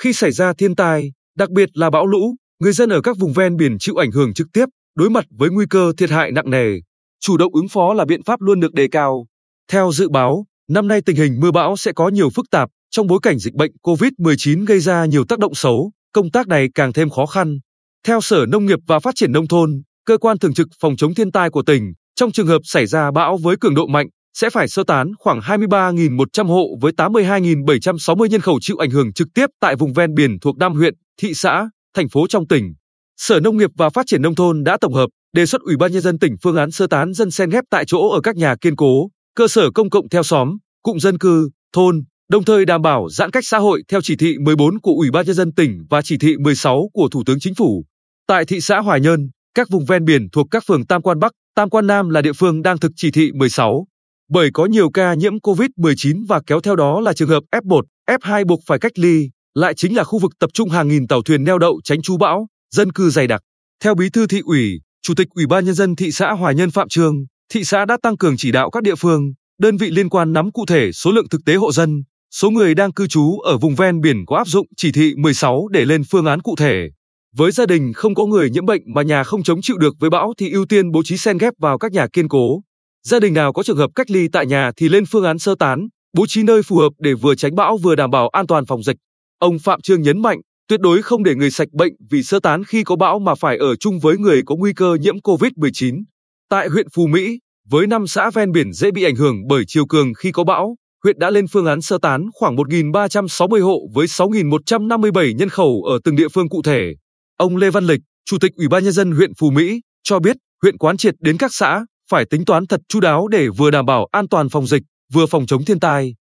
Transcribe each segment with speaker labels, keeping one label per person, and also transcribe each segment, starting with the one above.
Speaker 1: Khi xảy ra thiên tai, đặc biệt là bão lũ, người dân ở các vùng ven biển chịu ảnh hưởng trực tiếp, đối mặt với nguy cơ thiệt hại nặng nề. Chủ động ứng phó là biện pháp luôn được đề cao. Theo dự báo, năm nay tình hình mưa bão sẽ có nhiều phức tạp, trong bối cảnh dịch bệnh COVID-19 gây ra nhiều tác động xấu, công tác này càng thêm khó khăn. Theo Sở Nông nghiệp và Phát triển Nông thôn, cơ quan thường trực phòng chống thiên tai của tỉnh, trong trường hợp xảy ra bão với cường độ mạnh, sẽ phải sơ tán khoảng 23.100 hộ với 82.760 nhân khẩu chịu ảnh hưởng trực tiếp tại vùng ven biển thuộc 5 huyện, thị xã, thành phố trong tỉnh. Sở Nông nghiệp và Phát triển Nông thôn đã tổng hợp, đề xuất Ủy ban Nhân dân tỉnh phương án sơ tán dân xen ghép tại chỗ ở các nhà kiên cố, cơ sở công cộng theo xóm, cụm dân cư, thôn, đồng thời đảm bảo giãn cách xã hội theo chỉ thị 14 của Ủy ban Nhân dân tỉnh và chỉ thị 16 của Thủ tướng Chính phủ. Tại thị xã Hoài Nhơn, các vùng ven biển thuộc các phường Tam Quan Bắc, Tam Quan Nam là địa phương đang thực chỉ thị 16. Bởi có nhiều ca nhiễm COVID-19 và kéo theo đó là trường hợp F1, F2 buộc phải cách ly, lại chính là khu vực tập trung hàng nghìn tàu thuyền neo đậu tránh trú bão, dân cư dày đặc. Theo Bí thư thị ủy, Chủ tịch Ủy ban nhân dân thị xã Hoài Nhân Phạm Trương, thị xã đã tăng cường chỉ đạo các địa phương, đơn vị liên quan nắm cụ thể số lượng thực tế hộ dân, số người đang cư trú ở vùng ven biển có áp dụng chỉ thị 16 để lên phương án cụ thể. Với gia đình không có người nhiễm bệnh mà nhà không chống chịu được với bão thì ưu tiên bố trí xen ghép vào các nhà kiên cố. Gia đình nào có trường hợp cách ly tại nhà thì lên phương án sơ tán, bố trí nơi phù hợp để vừa tránh bão vừa đảm bảo an toàn phòng dịch. Ông Phạm Trương nhấn mạnh, tuyệt đối không để người sạch bệnh vì sơ tán khi có bão mà phải ở chung với người có nguy cơ nhiễm COVID-19. Tại huyện Phú Mỹ, với năm xã ven biển dễ bị ảnh hưởng bởi chiều cường khi có bão, huyện đã lên phương án sơ tán khoảng 1.360 hộ với 6.157 nhân khẩu ở từng địa phương cụ thể. Ông Lê Văn Lịch, Chủ tịch Ủy ban nhân dân huyện Phú Mỹ, cho biết huyện quán triệt đến các xã phải tính toán thật chu đáo để vừa đảm bảo an toàn phòng dịch, vừa phòng chống thiên tai.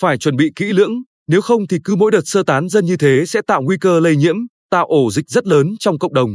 Speaker 1: Phải chuẩn bị kỹ lưỡng, nếu không thì cứ mỗi đợt sơ tán dân như thế sẽ tạo nguy cơ lây nhiễm, tạo ổ dịch rất lớn trong cộng đồng.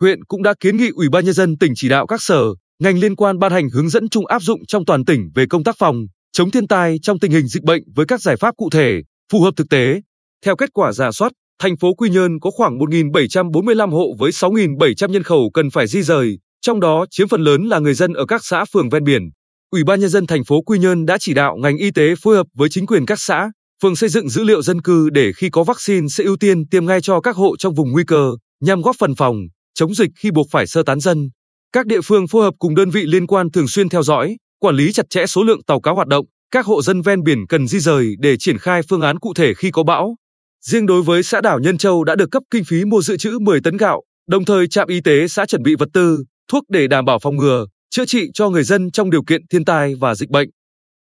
Speaker 1: Huyện cũng đã kiến nghị Ủy ban nhân dân tỉnh chỉ đạo các sở, ngành liên quan ban hành hướng dẫn chung áp dụng trong toàn tỉnh về công tác phòng chống thiên tai trong tình hình dịch bệnh với các giải pháp cụ thể, phù hợp thực tế. Theo kết quả giả soát, thành phố Quy Nhơn có khoảng 1.745 hộ với 6.700 nhân khẩu cần phải di rời, trong đó chiếm phần lớn là người dân ở các xã phường ven biển. Ủy ban nhân dân thành phố Quy Nhơn đã chỉ đạo ngành y tế phối hợp với chính quyền các xã, phường xây dựng dữ liệu dân cư để khi có vaccine sẽ ưu tiên tiêm ngay cho các hộ trong vùng nguy cơ, nhằm góp phần phòng chống dịch khi buộc phải sơ tán dân. Các địa phương phối hợp cùng đơn vị liên quan thường xuyên theo dõi, quản lý chặt chẽ số lượng tàu cá hoạt động, các hộ dân ven biển cần di rời để triển khai phương án cụ thể khi có bão. Riêng đối với xã đảo Nhân Châu đã được cấp kinh phí mua dự trữ 10 tấn gạo, đồng thời trạm y tế xã chuẩn bị vật tư, thuốc để đảm bảo phòng ngừa, chữa trị cho người dân trong điều kiện thiên tai và dịch bệnh.